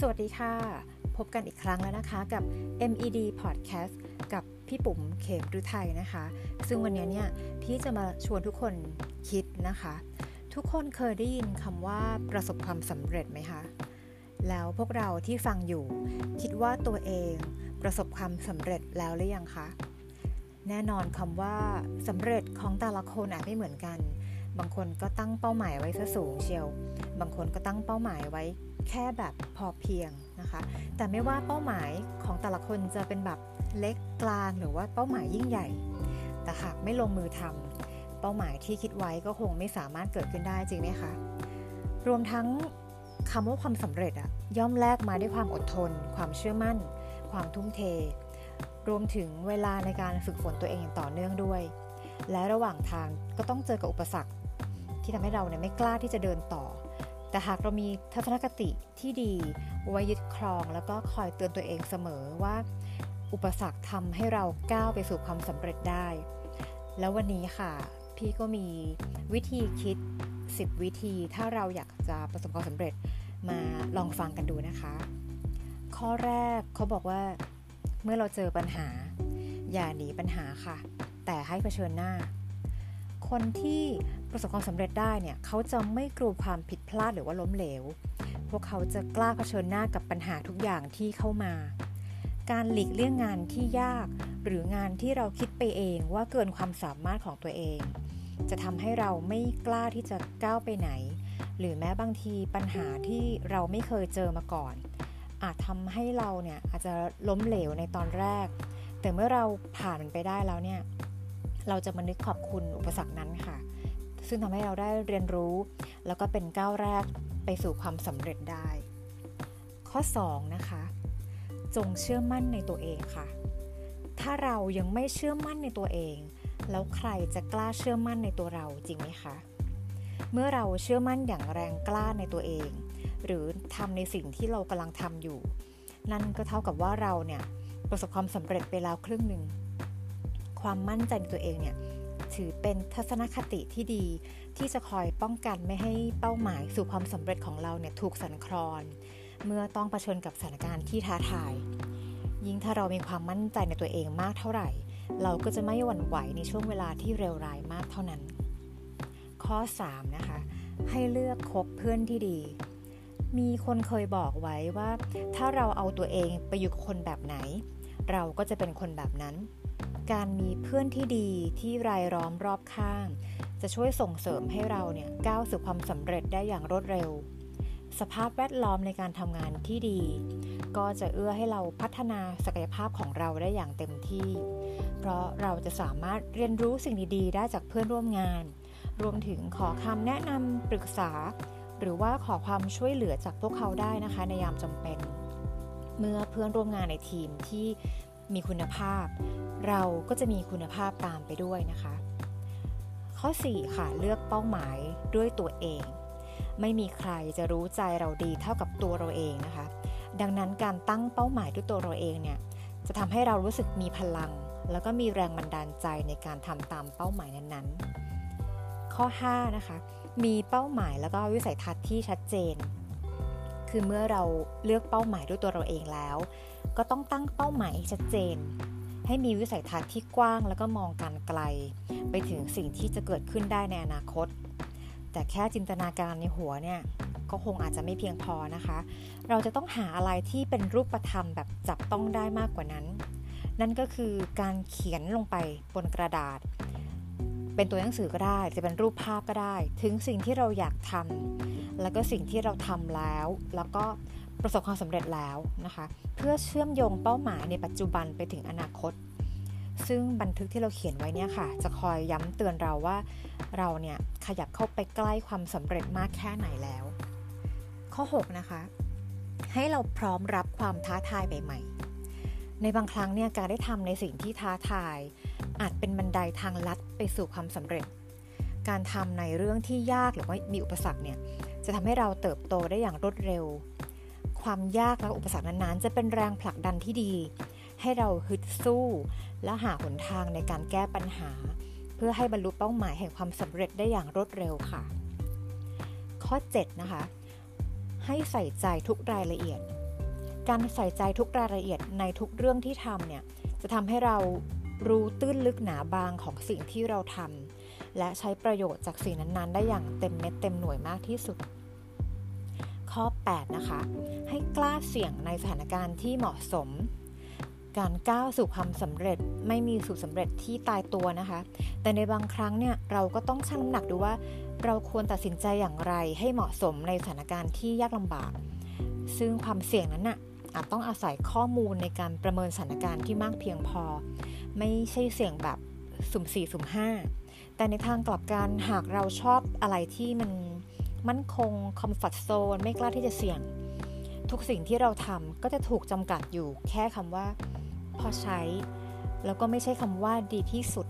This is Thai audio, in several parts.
สวัสดีค่ะ พบกันอีกครั้งแล้วนะคะกับ MED Podcast กับพี่ปุ๋มเขมรุไทยนะคะ ซึ่งวันนี้เนี่ยพี่จะมาชวนทุกคนคิดนะคะ ทุกคนเคยได้ยินคำว่าประสบความสำเร็จไหมคะ แล้วพวกเราที่ฟังอยู่ คิดว่าตัวเองประสบความสำเร็จแล้วหรือยังคะ แน่นอนคำว่าสำเร็จของแต่ละคนอาจไม่เหมือนกัน บางคนก็ตั้งเป้าหมายไว้ซะสูงเชียว บางคนก็ตั้งเป้าหมายไว้ แค่แบบพอเพียงนะคะ แต่ไม่ว่าเป้าหมายของแต่ละคนจะเป็นแบบเล็กกลางหรือว่าเป้าหมายยิ่งใหญ่ แต่หากไม่ลงมือทำเป้าหมายที่คิดไว้ก็คงไม่สามารถเกิดขึ้นได้จริงไหมคะรวมทั้งคำว่าความสำเร็จอะย่อมแลกมาด้วยความอดทน ความเชื่อมั่น ความทุ่มเท รวมถึงเวลาในการฝึกฝนตัวเองอย่างต่อเนื่องด้วย และระหว่างทางก็ต้องเจอกับอุปสรรค ที่ทำให้เราเนี่ยไม่กล้าที่จะเดินต่อ แต่หากเรามีทัศนคติที่ดีไว้ยึดครองแล้วก็คอยเตือนตัวเองเสมอว่า อุปสรรคทำให้เราก้าวไปสู่ความสำเร็จได้ แล้ววันนี้ค่ะ พี่ก็มีวิธีคิด 10 วิธีถ้าเราอยากจะประสบความสำเร็จมาลองฟังกันดูนะคะ ข้อแรกเขาบอกว่าเมื่อเราเจอปัญหา อย่าหนีปัญหาค่ะ แต่ให้เผชิญหน้า คนที่ ประสบความสำเร็จได้เนี่ยเขาจะไม่กลัวความผิดพลาดหรือว่าล้มเหลว พวกเขาจะกล้าเผชิญหน้ากับปัญหาทุกอย่างที่เข้ามา การหลีกเลี่ยงงานที่ยาก หรืองานที่เราคิดไปเองว่าเกินความสามารถของตัวเอง จะทำให้เราไม่กล้าที่จะก้าวไปไหน หรือแม้บางทีปัญหาที่เราไม่เคยเจอมาก่อน อาจทำให้เราเนี่ยอาจจะล้มเหลวในตอนแรก แต่เมื่อเราผ่านมันไปได้แล้วเนี่ยเราจะมานึกขอบคุณอุปสรรคนั้นค่ะ ซึ่งทำให้เราได้เรียนรู้ แล้วก็เป็นก้าวแรกไปสู่ความสำเร็จได้ ข้อ 2 นะคะ จงเชื่อมั่นในตัวเองค่ะ ถ้าเรายังไม่เชื่อมั่นในตัวเอง แล้วใครจะกล้าเชื่อมั่นในตัวเราจริงไหมคะ เมื่อเราเชื่อมั่นอย่างแรงกล้าในตัวเอง หรือทำในสิ่งที่เรากำลังทำอยู่ นั่นก็เท่ากับว่าเราเนี่ยประสบความสำเร็จไปแล้วครึ่งหนึ่งความมั่นใจในตัวเองเนี่ย ถือเป็นทัศนคติที่ดี ที่จะคอยป้องกันไม่ให้เป้าหมายสู่ความสำเร็จของเราเนี่ยถูกสั่นคลอน เมื่อต้องเผชิญกับสถานการณ์ที่ท้าทาย ยิ่งถ้าเรามีความมั่นใจในตัวเองมากเท่าไหร่ เราก็จะไม่หวั่นไหวในช่วงเวลาที่เร็วร้ายมากเท่านั้น ข้อ 3 นะคะ ให้เลือกคบเพื่อนที่ดี มีคนเคยบอกไว้ว่า ถ้าเราเอาตัวเองไปอยู่กับคนแบบไหน เราก็จะเป็นคนแบบนั้น การมีเพื่อนที่ดีที่รายล้อมรอบข้าง จะช่วยส่งเสริมให้เราเนี่ยก้าวสู่ความสำเร็จได้อย่างรวดเร็ว สภาพแวดล้อมในการทำงานที่ดี ก็จะเอื้อให้เราพัฒนาศักยภาพของเราได้อย่างเต็มที่ เพราะเราจะสามารถเรียนรู้สิ่งดีๆ ได้จากเพื่อนร่วมงาน รวมถึงขอคำแนะนำปรึกษา หรือว่าขอความช่วยเหลือจากพวกเขาได้นะคะในยามจำเป็น เมื่อเพื่อนร่วมงานในทีมที่ มีคุณภาพ เราก็จะมีคุณภาพตามไปด้วยนะคะ ข้อ 4 ค่ะเลือกเป้าหมายด้วยตัวเอง ไม่มีใครจะรู้ใจเราดีเท่ากับตัวเราเองนะคะ ดังนั้นการตั้งเป้าหมายด้วยตัวเราเองเนี่ยจะทำให้เรารู้สึกมีพลัง แล้วก็มีแรงบันดาลใจในการทำตามเป้าหมายนั้นๆ ข้อ 5 นะคะ มีเป้าหมายแล้วก็วิสัยทัศน์ที่ชัดเจน คือเมื่อเราเลือกเป้าหมายด้วยตัวเราเองแล้ว ก็ต้องตั้งเป้าหมายชัดเจน ให้มีวิสัยทัศน์ที่กว้างแล้วก็มองการไกล ไปถึงสิ่งที่จะเกิดขึ้นได้ในอนาคต แต่แค่จินตนาการในหัวเนี่ยก็คงอาจจะไม่เพียงพอนะคะ เราจะต้องหาอะไรที่เป็นรูปธรรมแบบจับต้องได้มากกว่านั้น นั่นก็คือการเขียนลงไปบนกระดาษ เป็นตัวหนังสือก็ได้ จะเป็นรูปภาพก็ได้ ถึงสิ่งที่เราอยากทำแล้วก็สิ่งที่เราทำแล้ว แล้วก็ ประสบความสำเร็จแล้วนะคะ เพื่อเชื่อมโยงเป้าหมายในปัจจุบันไปถึงอนาคต ซึ่งบันทึกที่เราเขียนไว้เนี่ยค่ะ จะคอยย้ำเตือนเราว่าเราเนี่ยขยับเข้าไปใกล้ความสำเร็จมากแค่ไหนแล้ว ข้อ 6 นะคะ ให้เราพร้อมรับความท้าทายใหม่ๆ ในบางครั้งเนี่ยการได้ทำในสิ่งที่ท้าทาย อาจเป็นบันไดทางลัดไปสู่ความสำเร็จ การทำในเรื่องที่ยากหรือว่ามีอุปสรรคเนี่ยจะทำให้เราเติบโตได้อย่างรวดเร็ว ความยากและอุปสรรคนั้นๆ จะเป็นแรงผลักดันที่ดี ให้เราฮึดสู้ และหาหนทางในการแก้ปัญหา เพื่อให้บรรลุเป้าหมายแห่งความสำเร็จได้อย่างรวดเร็วค่ะ ข้อ 7 นะคะ ให้ใส่ใจทุกรายละเอียด การใส่ใจทุกรายละเอียดในทุกเรื่องที่ทำเนี่ยจะทำให้เรารู้ตื้นลึกหนาบางของสิ่งที่เราทำและใช้ประโยชน์จากสิ่งนั้นๆ ได้อย่างเต็มเม็ดเต็มหน่วยมากที่สุด ข้อ 8 นะคะ ให้กล้าเสี่ยงในสถานการณ์ที่เหมาะสม การก้าวสู่ความสำเร็จไม่มีสูตรสำเร็จที่ตายตัวนะคะ แต่ในบางครั้งเนี่ยเราก็ต้องชั่งน้ำหนักดูว่า เราควรตัดสินใจอย่างไรให้เหมาะสมในสถานการณ์ที่ยากลำบาก ซึ่งความเสี่ยงนั้นน่ะอาจต้องอาศัยข้อมูลในการประเมินสถานการณ์ที่มากเพียงพอ ไม่ใช่เสี่ยงแบบสุ่มสี่สุ่มห้าแต่ในทางกลับกันหากเราชอบอะไรที่มัน มั่นคงคอมฟอร์ทโซนไม่กล้าที่จะเสี่ยง ทุกสิ่งที่เราทำก็จะถูกจำกัดอยู่แค่คำว่า พอใช้ แล้วก็ไม่ใช่คำว่าดีที่สุด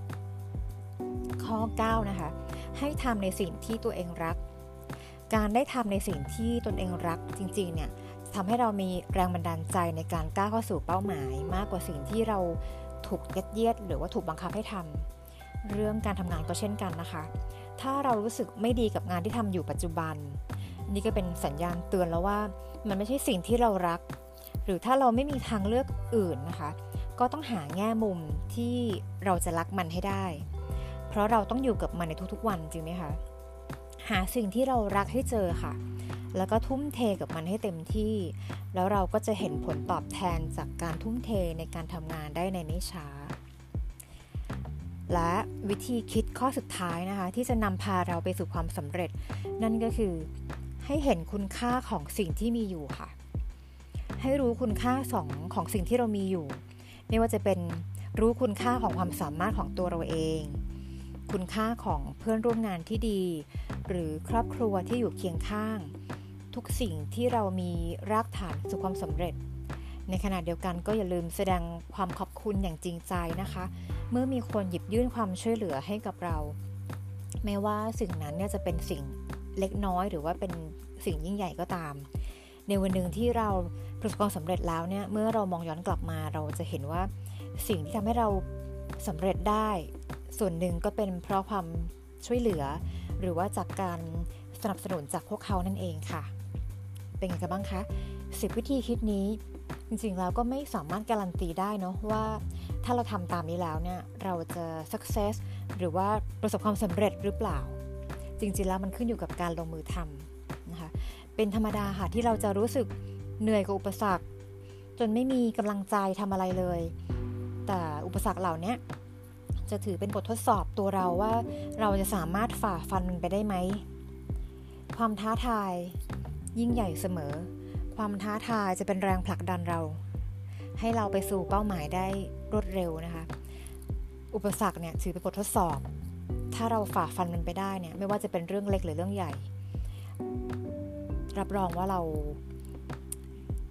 ข้อ 9 นะคะ ให้ทำในสิ่งที่ตัวเองรัก การได้ทำในสิ่งที่ตนเองรักจริงๆเนี่ยทำให้เรามีแรงบันดาลใจในการก้าวเข้าสู่เป้าหมาย มากกว่าสิ่งที่เราถูกยัดเยียด หรือว่าถูกบังคับให้ทำเรื่องการทำงานก็เช่นกันนะคะ ถ้าเรารู้สึกไม่ดีกับงานที่ทำอยู่ปัจจุบัน นี่ก็เป็นสัญญาณเตือนแล้วว่า มันไม่ใช่สิ่งที่เรารัก หรือถ้าเราไม่มีทางเลือกอื่นนะคะ ก็ต้องหาแง่มุมที่เราจะรักมันให้ได้ เพราะเราต้องอยู่กับมันในทุกๆวันจริงไหมคะหาสิ่งที่เรารักให้เจอค่ะ แล้วก็ทุ่มเทกับมันให้เต็มที่ แล้วเราก็จะเห็นผลตอบแทนจากการทุ่มเทในการทำงานได้ในไม่ช้า และวิธีคิดข้อสุดท้ายนะคะ ที่จะนำพาเราไปสู่ความสำเร็จ นั่นก็คือให้เห็นคุณค่าของสิ่งที่มีอยู่ค่ะ ให้รู้คุณค่าสองของสิ่งที่เรามีอยู่ ไม่ว่าจะเป็นรู้คุณค่าของความสามารถของตัวเราเอง คุณค่าของเพื่อนร่วมงานที่ดี หรือครอบครัวที่อยู่เคียงข้าง ทุกสิ่งที่เรามีรากฐานสู่ความสำเร็จ ในขณะเดียวกันก็อย่าลืมแสดงความขอบคุณอย่างจริงใจนะคะ เมื่อมีคนหยิบยื่นความช่วยเหลือให้กับเรา แม้ว่าสิ่งนั้นเนี่ยจะเป็นสิ่งเล็กน้อย หรือว่าเป็นสิ่งยิ่งใหญ่ก็ตาม ในวันหนึ่งที่เราประสบความสำเร็จแล้วเนี่ยเมื่อเรามองย้อนกลับมาเราจะเห็นว่าสิ่งที่ทำให้เราสำเร็จได้ ส่วนหนึ่งก็เป็นเพราะความช่วยเหลือ หรือว่าจากการสนับสนุนจากพวกเขานั่นเองค่ะ เป็นไงกันบ้างคะ10 วิธีคิดนี้จริงๆแล้วก็ไม่สามารถการันตีได้เนาะว่า ถ้าเราทำตามนี้แล้วเนี่ยเราจะ success หรือว่าประสบความสำเร็จหรือเปล่า จริงๆแล้วมันขึ้นอยู่กับการลงมือทำนะคะเป็นธรรมดาค่ะที่เราจะรู้สึกเหนื่อยกับอุปสรรค จนไม่มีกำลังใจทำอะไรเลย แต่อุปสรรคเหล่านี้จะถือเป็นบททดสอบตัวเราว่าเราจะสามารถฝ่าฟันมันไปได้ไหม ความท้าทายยิ่งใหญ่เสมอ ความท้าทายจะเป็นแรงผลักดันเรา ให้เราไปสู่เป้าหมายได้รวดเร็วนะคะ อุปสรรคเนี่ยถือเป็นบททดสอบ ถ้าเราฝ่าฟันมันไปได้เนี่ยไม่ว่าจะเป็นเรื่องเล็กหรือเรื่องใหญ่ รับรองว่าเรา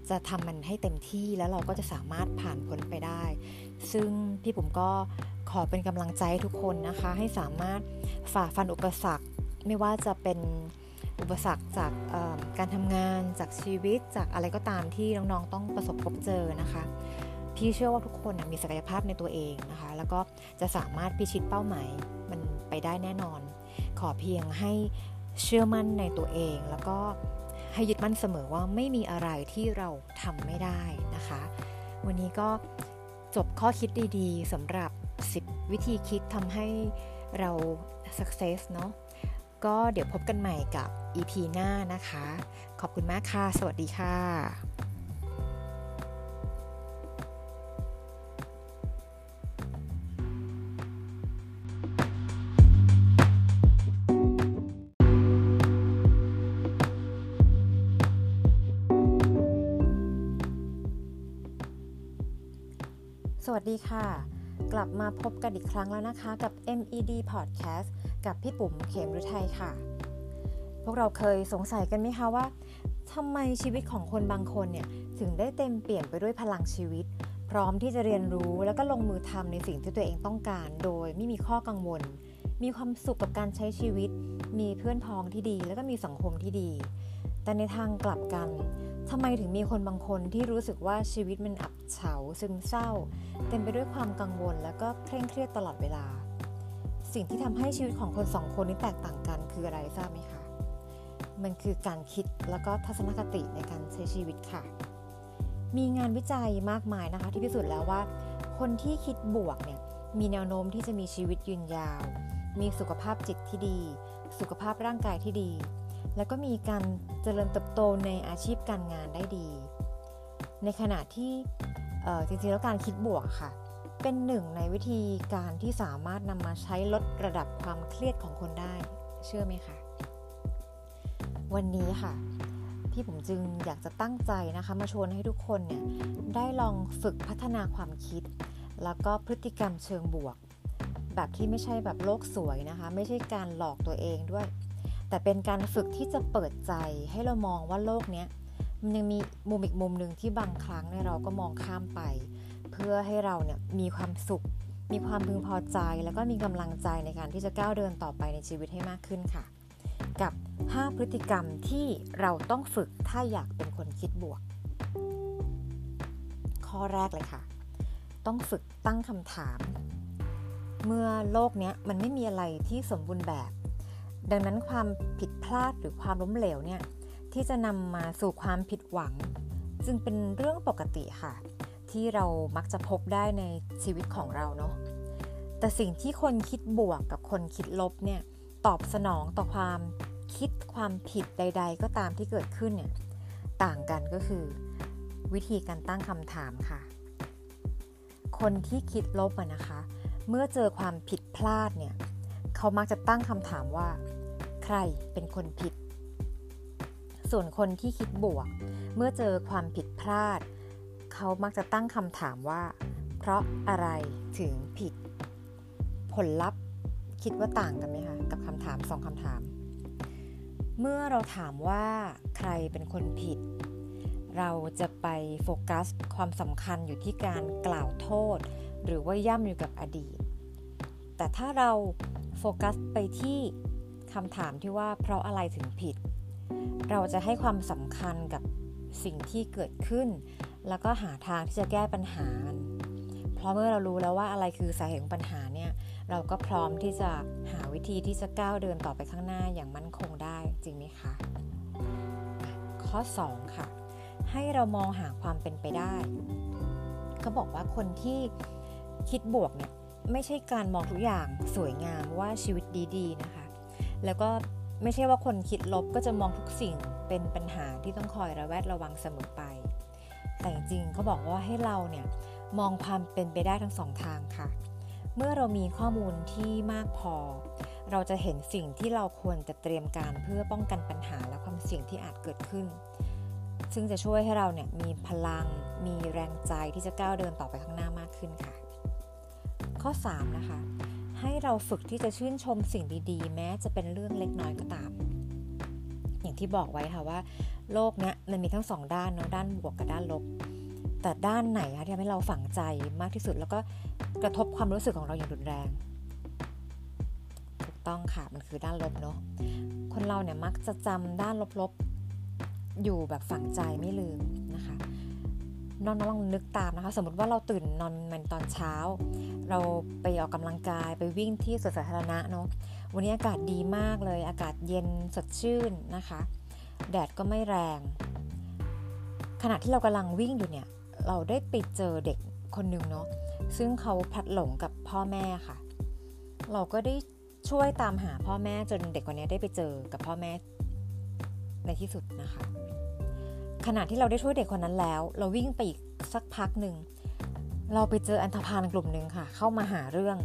จะทำมันให้เต็มที่แล้วเราก็จะสามารถผ่านพ้นไปได้ ซึ่งพี่ผมก็ขอเป็นกำลังใจให้ทุกคนนะคะ ให้สามารถฝ่าฟันอุปสรรค ไม่ว่าจะเป็น อุปสรรคจากการทำงานจากชีวิตจากอะไรก็ตามที่น้องๆ ต้องประสบพบเจอนะคะ พี่เชื่อว่าทุกคนมีศักยภาพในตัวเองนะคะ แล้วก็จะสามารถพิชิตเป้าหมายมันไปได้แน่นอน ขอเพียงให้เชื่อมั่นในตัวเอง แล้วก็ให้ยึดมั่นเสมอว่าไม่มีอะไรที่เราทำไม่ได้นะคะ วันนี้ก็จบข้อคิดดีๆสำหรับ 10 วิธีคิดทำให้เรา success เนาะ ก็เดี๋ยวพบกันใหม่กับ EP หน้านะคะ ขอบคุณมากค่ะ สวัสดีค่ะสวัสดีค่ะ กลับมาพบกันอีกครั้งแล้วนะคะกับ MED Podcast กับพี่ปุ๋มเขมฤทัยค่ะ พวกเราเคยสงสัยกันไหมคะว่าทำไมชีวิตของคนบางคนเนี่ยถึงได้เต็มเปลี่ยนไปด้วยพลังชีวิต พร้อมที่จะเรียนรู้แล้วก็ลงมือทำในสิ่งที่ตัวเองต้องการ โดยไม่มีข้อกังวล มีความสุขกับการใช้ชีวิต มีเพื่อนพ้องที่ดี แล้วก็มีสังคมที่ดี แต่ในทางกลับกันทำไมถึงมีคนบางคนที่รู้สึกว่าชีวิตมันอับเฉาซึมเศร้า เต็มไปด้วยความกังวลแล้วก็เคร่งเครียดตลอดเวลา สิ่งที่ทำให้ชีวิตของคนสองคนนี้แตกต่างกันคืออะไรทราบไหมคะ มันคือการคิดแล้วก็ทัศนคติในการใช้ชีวิตค่ะมมีงานวิจัยมากมายนะคะ ที่พิสูจน์แล้วว่า คนที่คิดบวกเนี่ยมีแนวโน้มที่จะมีชีวิตยืนยาว มีสุขภาพจิตที่ดี สุขภาพร่างกายที่ดี แล้วก็มีการเจริญเติบโตในอาชีพการงานได้ดี ในขณะที่จริงๆแล้วการคิดบวกค่ะ เป็นหนึ่งในวิธีการที่สามารถนำมาใช้ลดระดับความเครียดของคนได้ เชื่อไหมคะวันนี้ค่ะ พี่ผมจึงอยากจะตั้งใจนะคะ มาชวนให้ทุกคนเนี่ยได้ลองฝึกพัฒนาความคิด แล้วก็พฤติกรรมเชิงบวก แบบที่ไม่ใช่แบบโลกสวยนะคะ ไม่ใช่การหลอกตัวเองด้วย แต่เป็นการฝึกที่จะเปิดใจให้เรามองว่าโลกเนี้ยมันยังมีมุมอีกมุมหนึ่งที่บางครั้งเนี่ยเราก็มองข้ามไป เพื่อให้เราเนี่ยมีความสุข มีความพึงพอใจ แล้วก็มีกำลังใจในการที่จะก้าวเดินต่อไปในชีวิตให้มากขึ้นค่ะ กับ 5 พฤติกรรมที่เราต้องฝึกถ้าอยากเป็นคนคิดบวก ข้อแรกเลยค่ะ ต้องฝึกตั้งคำถาม เมื่อโลกนี้มันไม่มีอะไรที่สมบูรณ์แบบ ดังนั้นความผิดพลาดหรือความล้มเหลวเนี่ยที่จะนำมาสู่ความผิดหวัง จึงเป็นเรื่องปกติค่ะ ที่เรามักจะพบได้ในชีวิตของเราเนาะแต่สิ่งที่คนคิดบวกกับคนคิดลบเนี่ยตอบสนองต่อความคิดความผิดใด ๆ ก็ตามที่เกิดขึ้นเนี่ยต่างกันก็คือ วิธีการตั้งคำถามค่ะ คนที่คิดลบนะคะ เมื่อเจอความผิดพลาดเนี่ยเขามักจะตั้งคำถามว่า ใครเป็นคนผิด ส่วนคนที่คิดบวก เมื่อเจอความผิดพลาด เขามักจะตั้งคำถามว่า เพราะอะไรถึงผิด ผลลัพธ์คิดว่าต่างกันไหมคะกับคำถามสองคำถาม เมื่อเราถามว่าใครเป็นคนผิด เราจะไปโฟกัสความสำคัญอยู่ที่การกล่าวโทษ หรือว่าย่ำอยู่กับอดีต แต่ถ้าเราโฟกัสไปที่คำถามที่ว่าเพราะอะไรถึงผิด เราจะให้ความสำคัญกับสิ่งที่เกิดขึ้น แล้วก็หาทางที่จะแก้ปัญหา เพราะเมื่อเรารู้แล้วว่าอะไรคือสาเหตุของปัญหาเนี่ย เราก็พร้อมที่จะหาวิธีที่จะก้าวเดินต่อไปข้างหน้าอย่างมั่นคงได้จริงไหมคะ ข้อ 2 ค่ะ ให้เรามองหาความเป็นไปได้เขาบอกว่าคนที่คิดบวกเนี่ยไม่ใช่การมองทุกอย่างสวยงามว่าชีวิตดีๆนะคะ แล้วก็ไม่ใช่ว่าคนคิดลบก็จะมองทุกสิ่งเป็นปัญหาที่ต้องคอยระแวดระวังเสมอไป แต่จริงเขาบอกว่าให้เราเนี่ยมองความเป็นไปได้ทั้งสองทางค่ะ เมื่อเรามีข้อมูลที่มากพอ เราจะเห็นสิ่งที่เราควรจะเตรียมการเพื่อป้องกันปัญหาและความเสี่ยงที่อาจเกิดขึ้น ซึ่งจะช่วยให้เราเนี่ยมีพลัง มีแรงใจที่จะก้าวเดินต่อไปข้างหน้ามากขึ้นค่ะ ข้อ 3 นะคะ ให้เราฝึกที่จะชื่นชมสิ่งดีๆ แม้จะเป็นเรื่องเล็กน้อยก็ตาม อย่างที่บอกไว้ค่ะว่า โลกนี้ยมันมีทั้งสองด้านเนาะด้านบวกกับด้านลบ แต่ด้านไหนคะที่ทำให้เราฝังใจมากที่สุด แล้วก็กระทบความรู้สึกของเราอย่างรุนแรงถูกต้องค่ะมันคือด้านลบเนาะคนเราเนี่ยมักจะจำด้านลบๆอยู่แบบฝังใจไม่ลืมนะคะน้องๆลองนึกตามนะคะ สมมติว่าเราตื่นนอนมันตอนเช้า เราไปออกกำลังกายไปวิ่งที่สวนสาธารณะเนาะวันนี้อากาศดีมากเลย อากาศเย็นสดชื่นนะคะ แดดก็ไม่แรง ขณะที่เรากำลังวิ่งอยู่เนี่ย เราได้ไปเจอเด็กคนหนึ่งเนาะซึ่งเขาพลัดหลงกับพ่อแม่ค่ะ เราก็ได้ช่วยตามหาพ่อแม่จนเด็กคนนี้ได้ไปเจอกับพ่อแม่ในที่สุดนะคะ ขณะที่เราได้ช่วยเด็กคนนั้นแล้ว เราวิ่งไปอีกสักพักหนึ่งเราไปเจออันธพาลกลุ่มหนึ่งค่ะ เข้ามาหาเรื่อง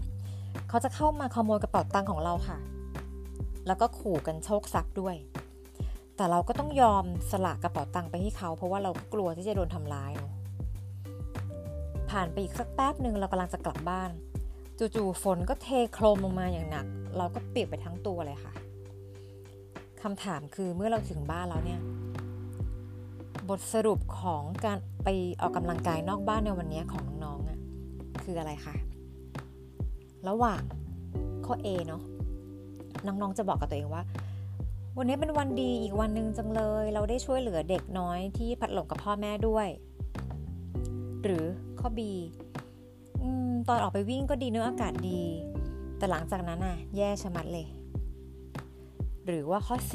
เขาจะเข้ามาขโมยกระเป๋าตังค์ของเราค่ะ แล้วก็ขู่กันโชคทรัพย์ด้วย แต่เราก็ต้องยอมสละกระเป๋าตังค์ไปให้เขา เพราะว่าเรากลัวที่จะโดนทำร้ายผ่านไปอีกสักแป๊บหนึ่งเรากำลังจะกลับบ้าน จู่ๆฝนก็เทโครมลงมาอย่างหนัก เราก็เปียกไปทั้งตัวเลยค่ะคำถามคือเมื่อเราถึงบ้านแล้วเนี่ย บทสรุปของการไปออกกำลังกายนอกบ้านในวันนี้ของน้องๆอะ่ะคืออะไรคะระหว่างข้อ A เนาะน้องๆจะบอกกับตัวเองว่า วันนี้เป็นวันดีอีกวันหนึ่งจังเลย เราได้ช่วยเหลือเด็กน้อยที่พัดหลงกับพ่อแม่ด้วย หรือข้อ B อตอนออกไปวิ่งก็ดีเนื้ออากาศดี แต่หลังจากนั้นน่ะ แย่ชะมัดเลย หรือว่าข้อ C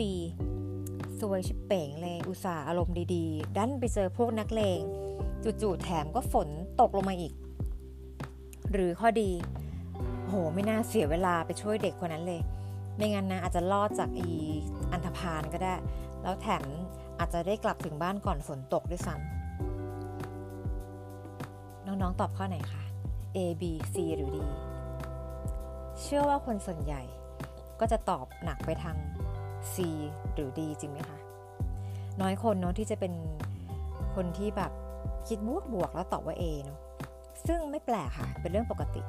ซวยชิบเป่งเลย อุตส่าห์อารมณ์ดีๆ ดันไปเจอพวกนักเลงจู่ๆแถมก็ฝนตกลงมาอีก หรือข้อดี โหไม่น่าเสียเวลาไปช่วยเด็กคนนั้นเลย ไม่งั้นนะอาจจะรอดจากอี พาลก็ได้ แล้วแถมอาจจะได้กลับถึงบ้านก่อนฝนตกด้วยซ้ำน้องๆตอบข้อไหนคะ A B C หรือ D เชื่อว่าคนส่วนใหญ่ก็จะตอบหนักไปทาง C หรือ D จริงไหมคะ น้อยคนเนาะที่จะเป็นคนที่แบบคิดบวกบวกแล้วตอบว่า A เนาะซึ่งไม่แปลกค่ะ เป็นเรื่องปกติ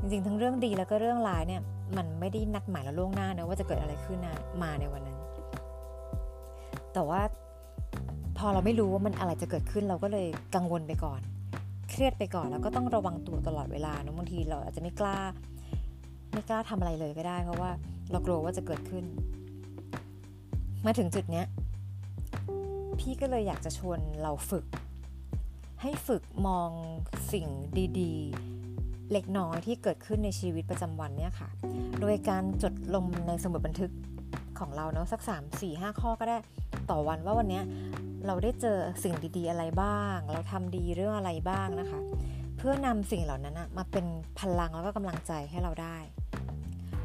จริงๆ ทั้งเรื่องดีแล้วก็เรื่องร้ายเนี่ย มันไม่ได้นัดหมายแล้วล่วงหน้านะว่าจะเกิดอะไรขึ้นมาในวันนั้น แต่ว่าพอเราไม่รู้ว่ามันอะไรจะเกิดขึ้นเราก็เลยกังวลไปก่อน เครียดไปก่อนแล้วก็ต้องระวังตัวตลอดเวลานะบางทีเราอาจจะไม่กล้า ไม่กล้าทำอะไรเลยก็ได้ เพราะว่าเรากลัวว่าจะเกิดขึ้น มาถึงจุดเนี้ยพี่ก็เลยอยากจะชวนเราฝึก ให้ฝึกมองสิ่งดีๆ เล็กน้อยที่เกิดขึ้นในชีวิตประจำวันเนี่ยค่ะ โดยการจดลงในสมุดบันทึกของเราเนาะสัก 3 4 5 ข้อก็ได้ ต่อวันว่าวันนี้เราได้เจอสิ่งดีๆอะไรบ้าง เราทำดีเรื่องอะไรบ้างนะคะ เพื่อนำสิ่งเหล่านั้นมาเป็นพลังแล้วก็กำลังใจให้เราได้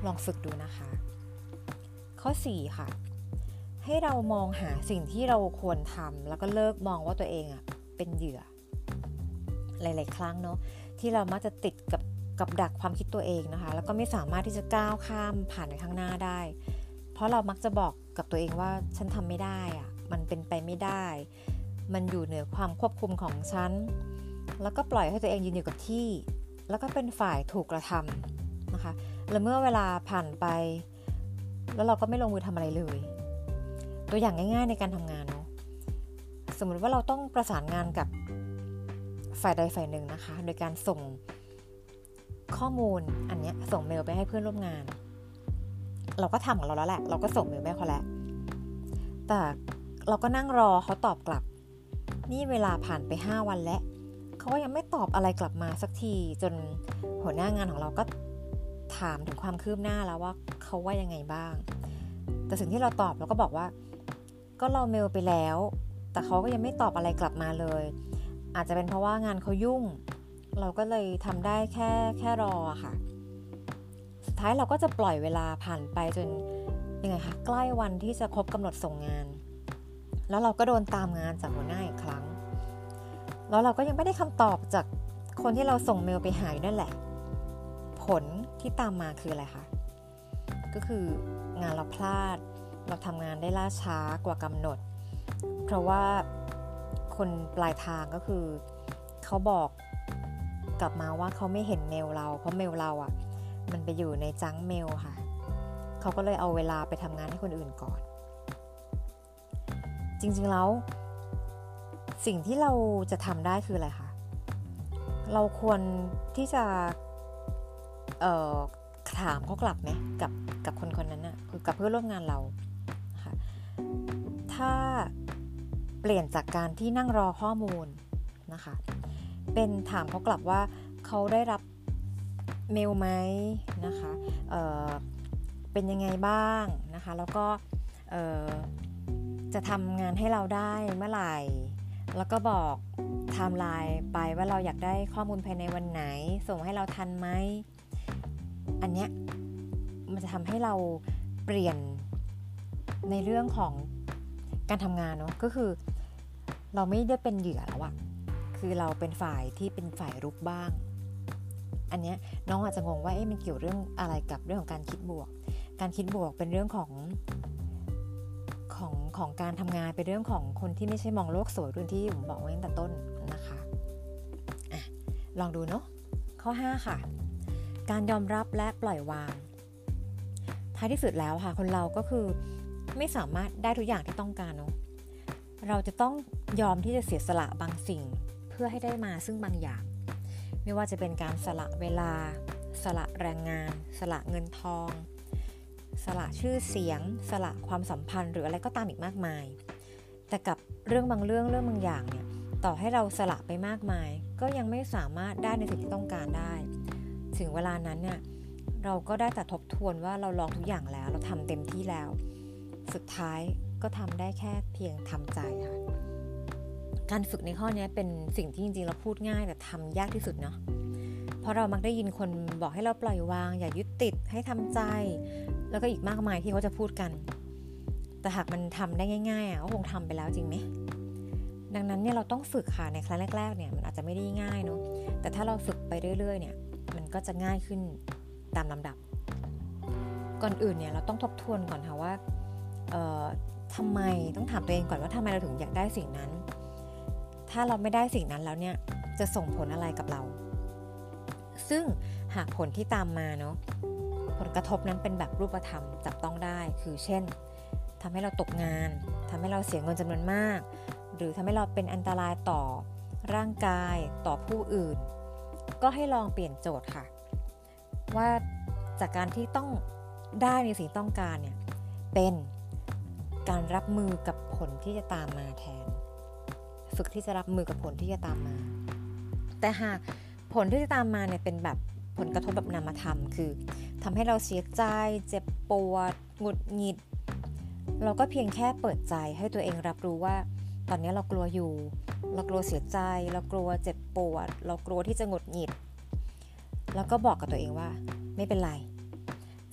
ลองฝึกดูนะคะ ข้อ 4 ค่ะ ให้เรามองหาสิ่งที่เราควรทำแล้วก็เลิกมองว่าตัวเองอะเป็นเหยื่อ หลาย ๆ ครั้งเนาะที่เรามักจะติดกับกับดักความคิดตัวเองนะคะ แล้วก็ไม่สามารถที่จะก้าวข้ามผ่านไปข้างหน้าได้ เพราะเรามักจะบอกกับตัวเองว่าฉันทำไม่ได้อะมันเป็นไปไม่ได้ มันอยู่เหนือความควบคุมของฉัน แล้วก็ปล่อยให้ตัวเองยืนอยู่กับที่ แล้วก็เป็นฝ่ายถูกกระทำนะคะ แล้วเมื่อเวลาผ่านไป แล้วเราก็ไม่ลงมือทำอะไรเลย ตัวอย่างง่าย ๆ ในการทำงานเนาะ สมมติว่าเราต้องประสานงานกับฝ่ายใดฝ่ายหนึ่งนะคะ โดยการส่งข้อมูลอันนี้ส่งเมลไปให้เพื่อนร่วมงาน เราก็ทำของเราแล้วแหละ เราก็ส่งเมลไปเขาแล้วแต่เราก็นั่งรอเขาตอบกลับ นี่เวลาผ่านไป 5 วันแล้วเขาก็ยังไม่ตอบอะไรกลับมาสักทีจนหัวหน้างานของเราก็ถามถึงความคืบหน้าแล้วว่าเขาว่ายังไงบ้าง แต่สิ่งที่เราตอบเราก็บอกว่า ก็เราเมลไปแล้ว แต่เขาก็ยังไม่ตอบอะไรกลับมาเลย อาจจะเป็นเพราะว่างานเขายุ่ง เราก็เลยทำได้แค่แค่รอค่ะ สุดท้ายเราก็จะปล่อยเวลาผ่านไปจนยังไงคะใกล้วันที่จะครบกำหนดส่งงาน แล้วเราก็โดนตามงานจากหัวหน้าอีกครั้ง แล้วเราก็ยังไม่ได้คำตอบจากคนที่เราส่งเมลไปหาอยู่นั่นแหละ ผลที่ตามมาคืออะไรคะก็คืองานเราพลาด เราทำงานได้ล่าช้ากว่ากำหนด เพราะว่าคนปลายทางก็คือ เขาบอกกลับมาว่าเขาไม่เห็นเมลเรา เพราะเมลเราอะ่ะ มันไปอยู่ในจังเมลค่ะ เขาก็เลยเอาเวลาไปทำงานให้คนอื่นก่อน จริงๆแล้ว สิ่งที่เราจะทำได้คืออะไรคะเราควรที่จะถามเขากลับไหมกับกับคนคนนั้นนะคือกับเพื่อนร่วมงานเราค่ะถ้าเปลี่ยนจากการที่นั่งรอข้อมูลนะคะ เป็นถามเขากลับว่าเขาได้รับ เมลไหมนะคะเเป็นยังไงบ้างนะคะ แล้วก็จะทำงานให้เราได้เมื่อไหร่ แล้วก็บอกไทม์ไลน์ไปว่าเราอยากได้ข้อมูลภายในวันไหน ส่งให้เราทันไหม อันเนี้ยมันจะทำให้เราเปลี่ยนในเรื่องของการทำงานเนาะก็คือ เราไม่ได้เป็นเหยื่อแล้วอะคือเราเป็นฝ่ายที่เป็นฝ่ายรุกบ้าง อันนี้น้องอาจจะงงว่าเอ๊ะมันเกี่ยวเรื่องอะไรกับเรื่องของการคิดบวก การคิดบวกเป็นเรื่องของของของการทำงานเป็นเรื่องของคนที่ไม่ใช่มองโลกสวยรุ่นที่ผมบอกไว้ตั้งแต่ต้นนะคะอะลองดูเนาะข้อ 5 ค่ะ การยอมรับและปล่อยวาง ท้ายที่สุดแล้วค่ะ คนเราก็คือไม่สามารถได้ทุกอย่างที่ต้องการเนาะเราจะต้องยอมที่จะเสียสละบางสิ่ง เพื่อให้ได้มาซึ่งบางอย่าง ไม่ว่าจะเป็นการสละเวลา สละแรงงาน สละเงินทอง สละชื่อเสียง สละความสัมพันธ์หรืออะไรก็ตามอีกมากมาย แต่กับเรื่องบางเรื่องเรื่องบางอย่างเนี่ยต่อให้เราสละไปมากมาย ก็ยังไม่สามารถได้ในสิ่งที่ต้องการได้ ถึงเวลานั้นเนี่ยเราก็ได้แต่ทบทวนว่าเราลองทุกอย่างแล้ว เราทำเต็มที่แล้ว สุดท้ายก็ทำได้แค่เพียงทำใจค่ะ การฝึกในข้อนี้เป็นสิ่งที่จริงๆเราพูดง่ายแต่ทำยากที่สุดเนาะเพราะเรามักได้ยินคนบอกให้เราปล่อยวาง อย่ายึดติดให้ทำใจ แล้วก็อีกมากมายที่เขาจะพูดกัน แต่หากมันทำได้ง่ายๆอะก็คงทำไปแล้วจริงไหมดังนั้นเนี่ยเราต้องฝึกค่ะในครั้งแรกๆเนี่ยมันอาจจะไม่ได้ง่ายเนาะแต่ถ้าเราฝึกไปเรื่อยๆเนี่ยมันก็จะง่ายขึ้นตามลำดับ ก่อนอื่นเนี่ยเราต้องทบทวนก่อนค่ะว่าทำไมต้องถามตัวเองก่อนว่าทำไมเราถึงอยากได้สิ่งนั้น ถ้าเราไม่ได้สิ่งนั้นแล้วเนี่ยจะส่งผลอะไรกับเรา ซึ่งหากผลที่ตามมาเนาะผลกระทบนั้นเป็นแบบรูปธรรมจับต้องได้คือเช่นทำให้เราตกงานทำให้เราเสียเงินจำนวนมาก หรือทำให้เราเป็นอันตรายต่อร่างกายต่อผู้อื่น ก็ให้ลองเปลี่ยนโจทย์ค่ะ ว่าจากการที่ต้องได้ในสิ่งต้องการเนี่ยเป็นการรับมือกับผลที่จะตามมาแทน ฝึกที่จะรับมือกับผลที่จะตามมา แต่หากผลที่จะตามมาเนี่ยเป็นแบบผลกระทบแบบนามธรรม คือทำให้เราเสียใจ เจ็บปวดหงุดหงิด เราก็เพียงแค่เปิดใจให้ตัวเองรับรู้ว่า ตอนนี้เรากลัวอยู่ เรากลัวเสียใจ เรากลัวเจ็บปวด เรากลัวที่จะหงุดหงิด แล้วก็บอกกับตัวเองว่า ไม่เป็นไร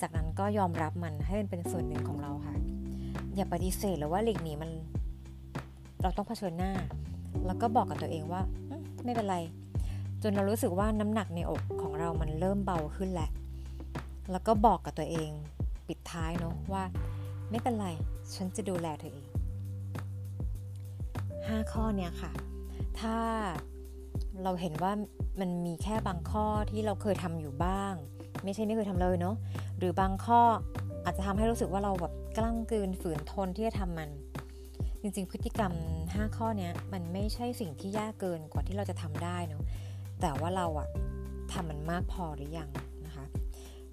จากนั้นก็ยอมรับมันให้มันเป็นส่วนหนึ่งของเราค่ะ อย่าปฏิเสธหรือว่าหลีกหนีมัน เราต้องเผชิญหน้า แล้วก็บอกกับตัวเองว่าไม่เป็นไร จนเรารู้สึกว่าน้ำหนักในอกของเรามันเริ่มเบาขึ้นแหละ แล้วก็บอกกับตัวเองปิดท้ายเนาะว่า ไม่เป็นไร ฉันจะดูแลเธอเอง 5 ข้อเนี้ยค่ะ ถ้าเราเห็นว่ามันมีแค่บางข้อที่เราเคยทำอยู่บ้าง ไม่ใช่ไม่เคยทำเลยเนาะหรือบางข้ออาจจะทำให้รู้สึกว่าเราแบบกล้ำกืนฝืนทนที่จะทำมัน จริงๆ พฤติกรรม 5 ข้อนี้มันไม่ใช่สิ่งที่ยากเกินกว่าที่เราจะทำได้เนาะแต่ว่าเราอะทำมันมากพอหรือยังนะคะ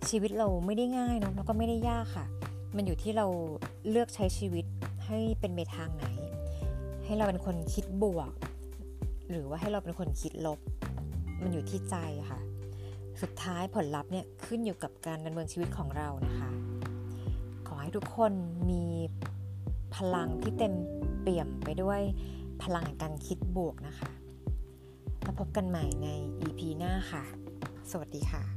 ชีวิตเราไม่ได้ง่ายเนาะแล้วก็ไม่ได้ยากค่ะ มันอยู่ที่เราเลือกใช้ชีวิตให้เป็นไปทางไหน ให้เราเป็นคนคิดบวก หรือว่าให้เราเป็นคนคิดลบ มันอยู่ที่ใจค่ะ สุดท้ายผลลัพธ์เนี่ยขึ้นอยู่กับการดำเนินชีวิตของเรานะคะ ขอให้ทุกคนมี พลังที่เต็มเปี่ยมไปด้วยพลังการคิดบวกนะคะ แล้วพบกันใหม่ใน EP หน้าค่ะ สวัสดีค่ะ